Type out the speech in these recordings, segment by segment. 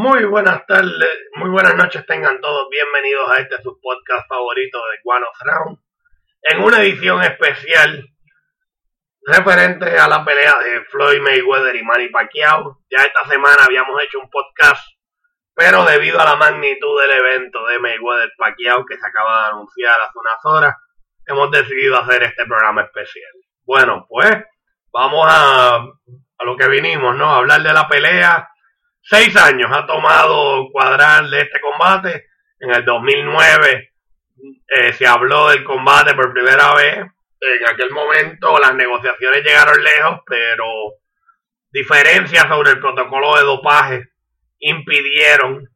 Muy buenas tardes, muy buenas noches tengan todos bienvenidos a este su podcast favorito de One of Round en una edición especial referente a la pelea de Floyd Mayweather y Manny Pacquiao. Ya esta semana habíamos hecho un podcast, pero debido a la magnitud del evento de Mayweather Pacquiao que se acaba de anunciar hace unas horas, hemos decidido hacer este programa especial. Bueno, pues vamos a, a lo que vinimos, ¿no? Hablar de la pelea seis años ha tomado cuadrar de este combate. En el 2009 eh, se habló del combate por primera vez. En aquel momento las negociaciones llegaron lejos, pero diferencias sobre el protocolo de dopaje impidieron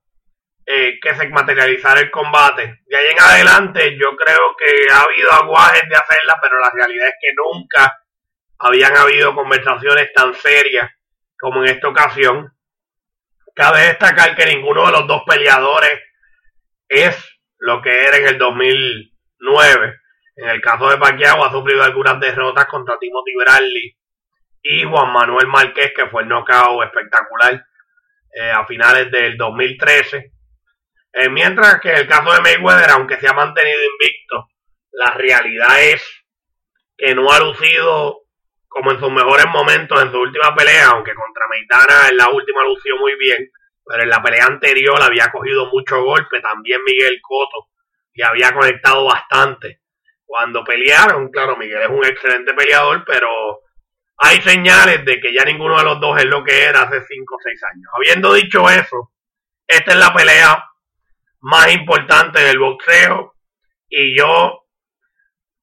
eh, que se materializara el combate. De ahí en adelante yo creo que ha habido aguajes de hacerla, pero la realidad es que nunca habían habido conversaciones tan serias como en esta ocasión. Cabe destacar que ninguno de los dos peleadores es lo que era en el 2009. En el caso de Pacquiao ha sufrido algunas derrotas contra Timothy Bradley y Juan Manuel Márquez, que fue el knockout espectacular eh, a finales del 2013. Eh, mientras que en el caso de Mayweather, aunque se ha mantenido invicto, la realidad es que no ha lucido como en sus mejores momentos en su última pelea, aunque contra Meitana en la última lució muy bien, pero en la pelea anterior había cogido mucho golpe, también Miguel Coto, y había conectado bastante. Cuando pelearon, claro, Miguel es un excelente peleador, pero hay señales de que ya ninguno de los dos es lo que era hace 5 o 6 años. Habiendo dicho eso, esta es la pelea más importante del boxeo y yo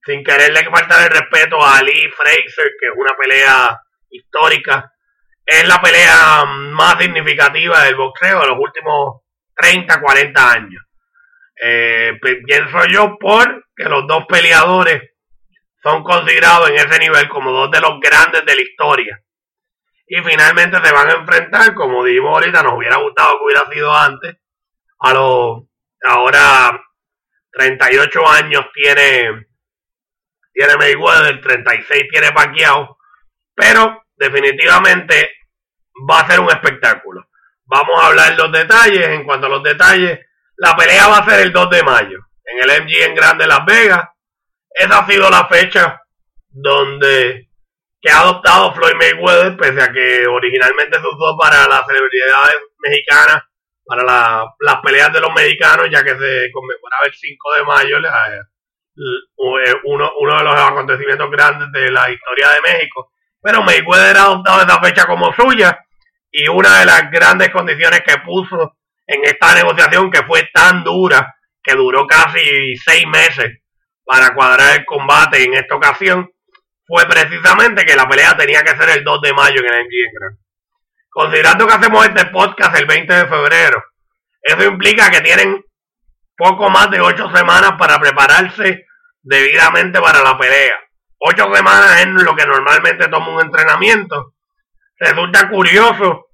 sin quererle faltar el respeto a Ali Fraser, que es una pelea histórica. Es la pelea más significativa del boxeo de los últimos 30, 40 años. Eh, pienso yo porque los dos peleadores son considerados en ese nivel como dos de los grandes de la historia. Y finalmente se van a enfrentar, como dijimos ahorita, nos hubiera gustado que hubiera sido antes, a los ahora 38 años tiene tiene Mayweather, 36 tiene Pacquiao, pero definitivamente va a ser un espectáculo. Vamos a hablar los detalles. En cuanto a los detalles, la pelea va a ser el 2 de mayo en el MG en Grande Las Vegas. Esa ha sido la fecha donde que ha adoptado Floyd Mayweather, pese a que originalmente se usó para las celebridades mexicanas, para las peleas de los mexicanos, ya que se conmemoraba el 5 de mayo, eh, uno, uno de los acontecimientos grandes de la historia de México. Pero Mayweather ha adoptado esa fecha como suya y una de las grandes condiciones que puso en esta negociación que fue tan dura, que duró casi seis meses para cuadrar el combate en esta ocasión, fue precisamente que la pelea tenía que ser el 2 de mayo en el MGM Considerando que hacemos este podcast el 20 de febrero, eso implica que tienen poco más de ocho semanas para prepararse debidamente para la pelea. Ocho semanas es lo que normalmente toma un entrenamiento. Resulta curioso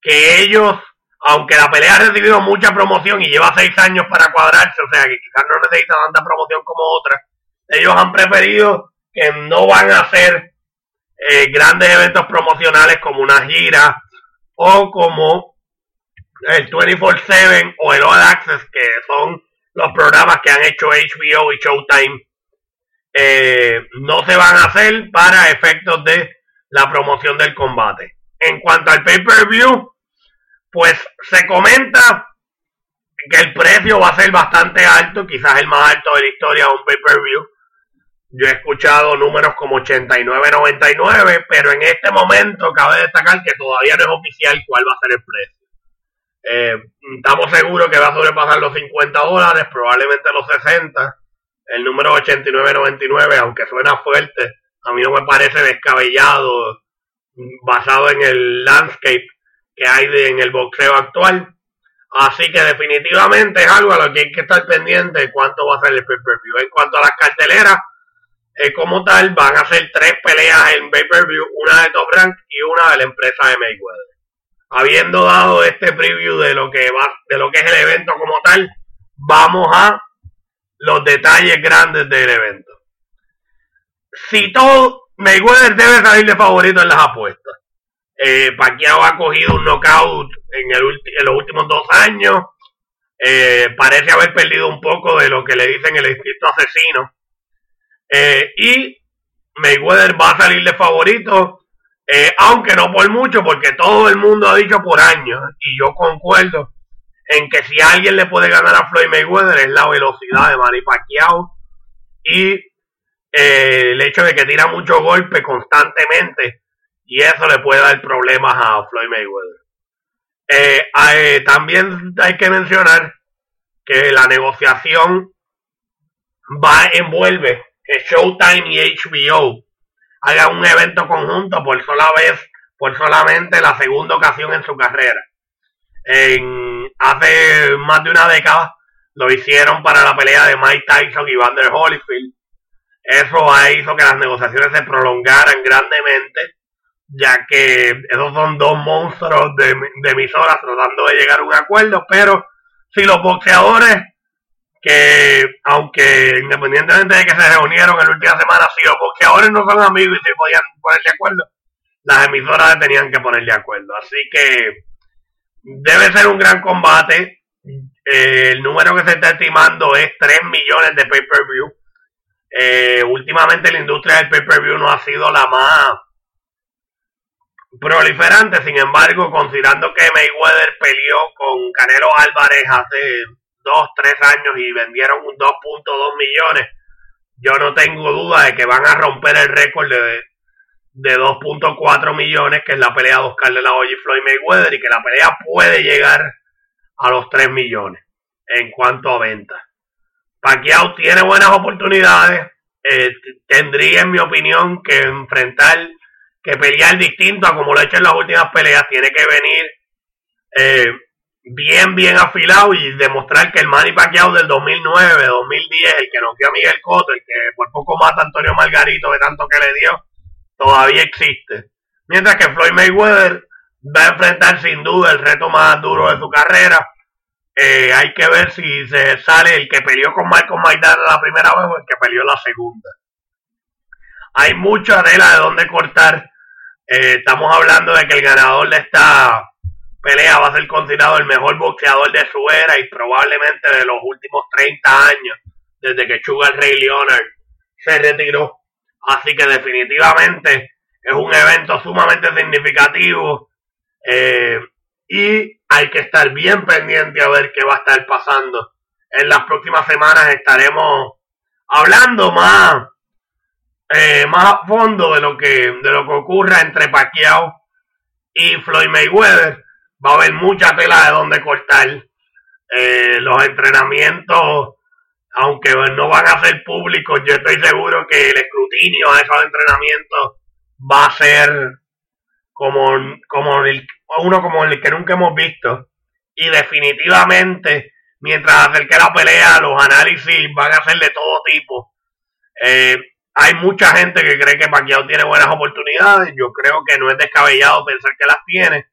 que ellos, aunque la pelea ha recibido mucha promoción y lleva seis años para cuadrarse, o sea que quizás no necesita tanta promoción como otras, ellos han preferido que no van a hacer eh, grandes eventos promocionales como una gira o como el 24-7 o el All Access, que son los programas que han hecho HBO y Showtime eh, no se van a hacer para efectos de la promoción del combate. En cuanto al pay-per-view, pues se comenta que el precio va a ser bastante alto, quizás el más alto de la historia de un pay-per-view. Yo he escuchado números como 89.99, pero en este momento cabe destacar que todavía no es oficial cuál va a ser el precio. Eh, estamos seguros que va a sobrepasar los 50 dólares, probablemente los 60 el número 8999, aunque suena fuerte, a mí no me parece descabellado basado en el landscape que hay en el boxeo actual. Así que definitivamente es algo a lo que hay que estar pendiente cuánto va a ser el pay-per-view. En cuanto a las carteleras, eh, como tal, van a ser tres peleas en pay-per-view, una de Top Rank y una de la empresa de Mayweather. Habiendo dado este preview de lo que va, de lo que es el evento como tal, vamos a los detalles grandes del evento. Si todo, Mayweather debe salir de favorito en las apuestas. Eh, Pacquiao ha cogido un knockout en, el en los últimos dos años. Eh, parece haber perdido un poco de lo que le dicen el instinto asesino. Eh, y Mayweather va a salir de favorito, eh, aunque no por mucho, porque todo el mundo ha dicho por años, y yo concuerdo en que si alguien le puede ganar a Floyd Mayweather es la velocidad de Manny Pacquiao y eh, el hecho de que tira muchos golpes constantemente y eso le puede dar problemas a Floyd Mayweather. Eh, también hay que mencionar que la negociación va envuelve que Showtime y HBO hagan un evento conjunto por sola vez, por solamente la segunda ocasión en su carrera. En, hace más de una década lo hicieron para la pelea de Mike Tyson y Vander Holyfield. Eso hizo que las negociaciones se prolongaran grandemente, ya que esos son dos monstruos de, de emisoras tratando de llegar a un acuerdo, pero si los boxeadores que aunque independientemente de que se reunieron en la última semana, si los boxeadores no son amigos y se podían poner de acuerdo, las emisoras tenían que poner de acuerdo. Así que debe ser un gran combate. Eh, el número que se está estimando es 3 millones de pay-per-view. Eh, últimamente la industria del pay-per-view no ha sido la más proliferante, sin embargo, considerando que Mayweather peleó con Canelo Álvarez hace dos, tres años y vendieron un 2.2 millones, yo no tengo duda de que van a romper el récord de, de 2.4 millones, que es la pelea de Oscar de la Hoya y Floyd Mayweather, y que la pelea puede llegar a los 3 millones en cuanto a ventas. Pacquiao tiene buenas oportunidades, eh, tendría en mi opinión que enfrentar, que pelear distinto a como lo ha hecho en las últimas peleas, tiene que venir eh, bien, bien afilado y demostrar que el Manny Pacquiao del 2009, 2010, el que noqueó a Miguel Cotto, el que por poco mata a Antonio Margarito de tanto que le dio, todavía existe. Mientras que Floyd Mayweather va a enfrentar sin duda el reto más duro de su carrera. Eh, hay que ver si se sale el que peleó con Michael Maidana la primera vez o el que peleó la segunda. Hay mucha tela de donde cortar. Eh, estamos hablando de que el ganador de esta pelea va a ser considerado el mejor boxeador de su era y probablemente de los últimos 30 años, desde que Sugar Ray Leonard se retiró. Así que definitivamente es un evento sumamente significativo eh, y hay que estar bien pendiente a ver qué va a estar pasando. En las próximas semanas estaremos hablando más, eh, más a fondo de lo que de lo que ocurra entre Pacquiao y Floyd Mayweather va a haber mucha tela de donde cortar. Eh, los entrenamientos, aunque no van a ser públicos, yo estoy seguro que el escrutinio a esos entrenamientos va a ser como, como uno como el que nunca hemos visto. Y definitivamente, mientras acerque la pelea, los análisis van a ser de todo tipo. Eh, hay mucha gente que cree que Pacquiao tiene buenas oportunidades. Yo creo que no es descabellado pensar que las tiene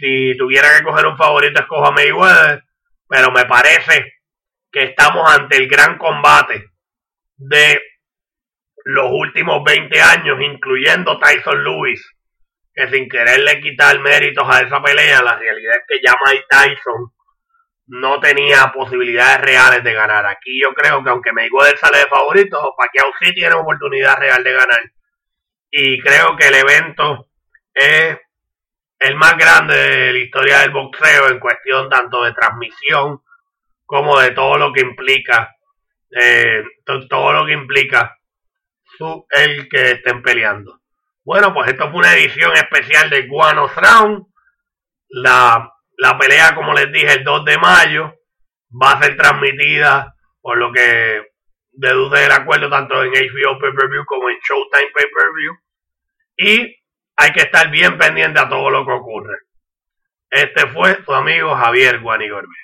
si tuviera que coger un favorito, escojo a Mayweather, pero me parece que estamos ante el gran combate de los últimos 20 años, incluyendo Tyson Lewis, que sin quererle quitar méritos a esa pelea, la realidad es que ya Mike Tyson no tenía posibilidades reales de ganar. Aquí yo creo que aunque Mayweather sale de favorito, Pacquiao sí tiene oportunidad real de ganar. Y creo que el evento es el más grande de la historia del boxeo en cuestión tanto de transmisión como de todo lo que implica eh, todo lo que implica su, el que estén peleando. Bueno, pues esto fue una edición especial de Guano Round. La, la pelea, como les dije, el 2 de mayo va a ser transmitida por lo que deduce el acuerdo tanto en HBO Pay-Per-View como en Showtime Pay-Per-View. Y hay que estar bien pendiente a todo lo que ocurre. Este fue su amigo Javier Guanigorbe.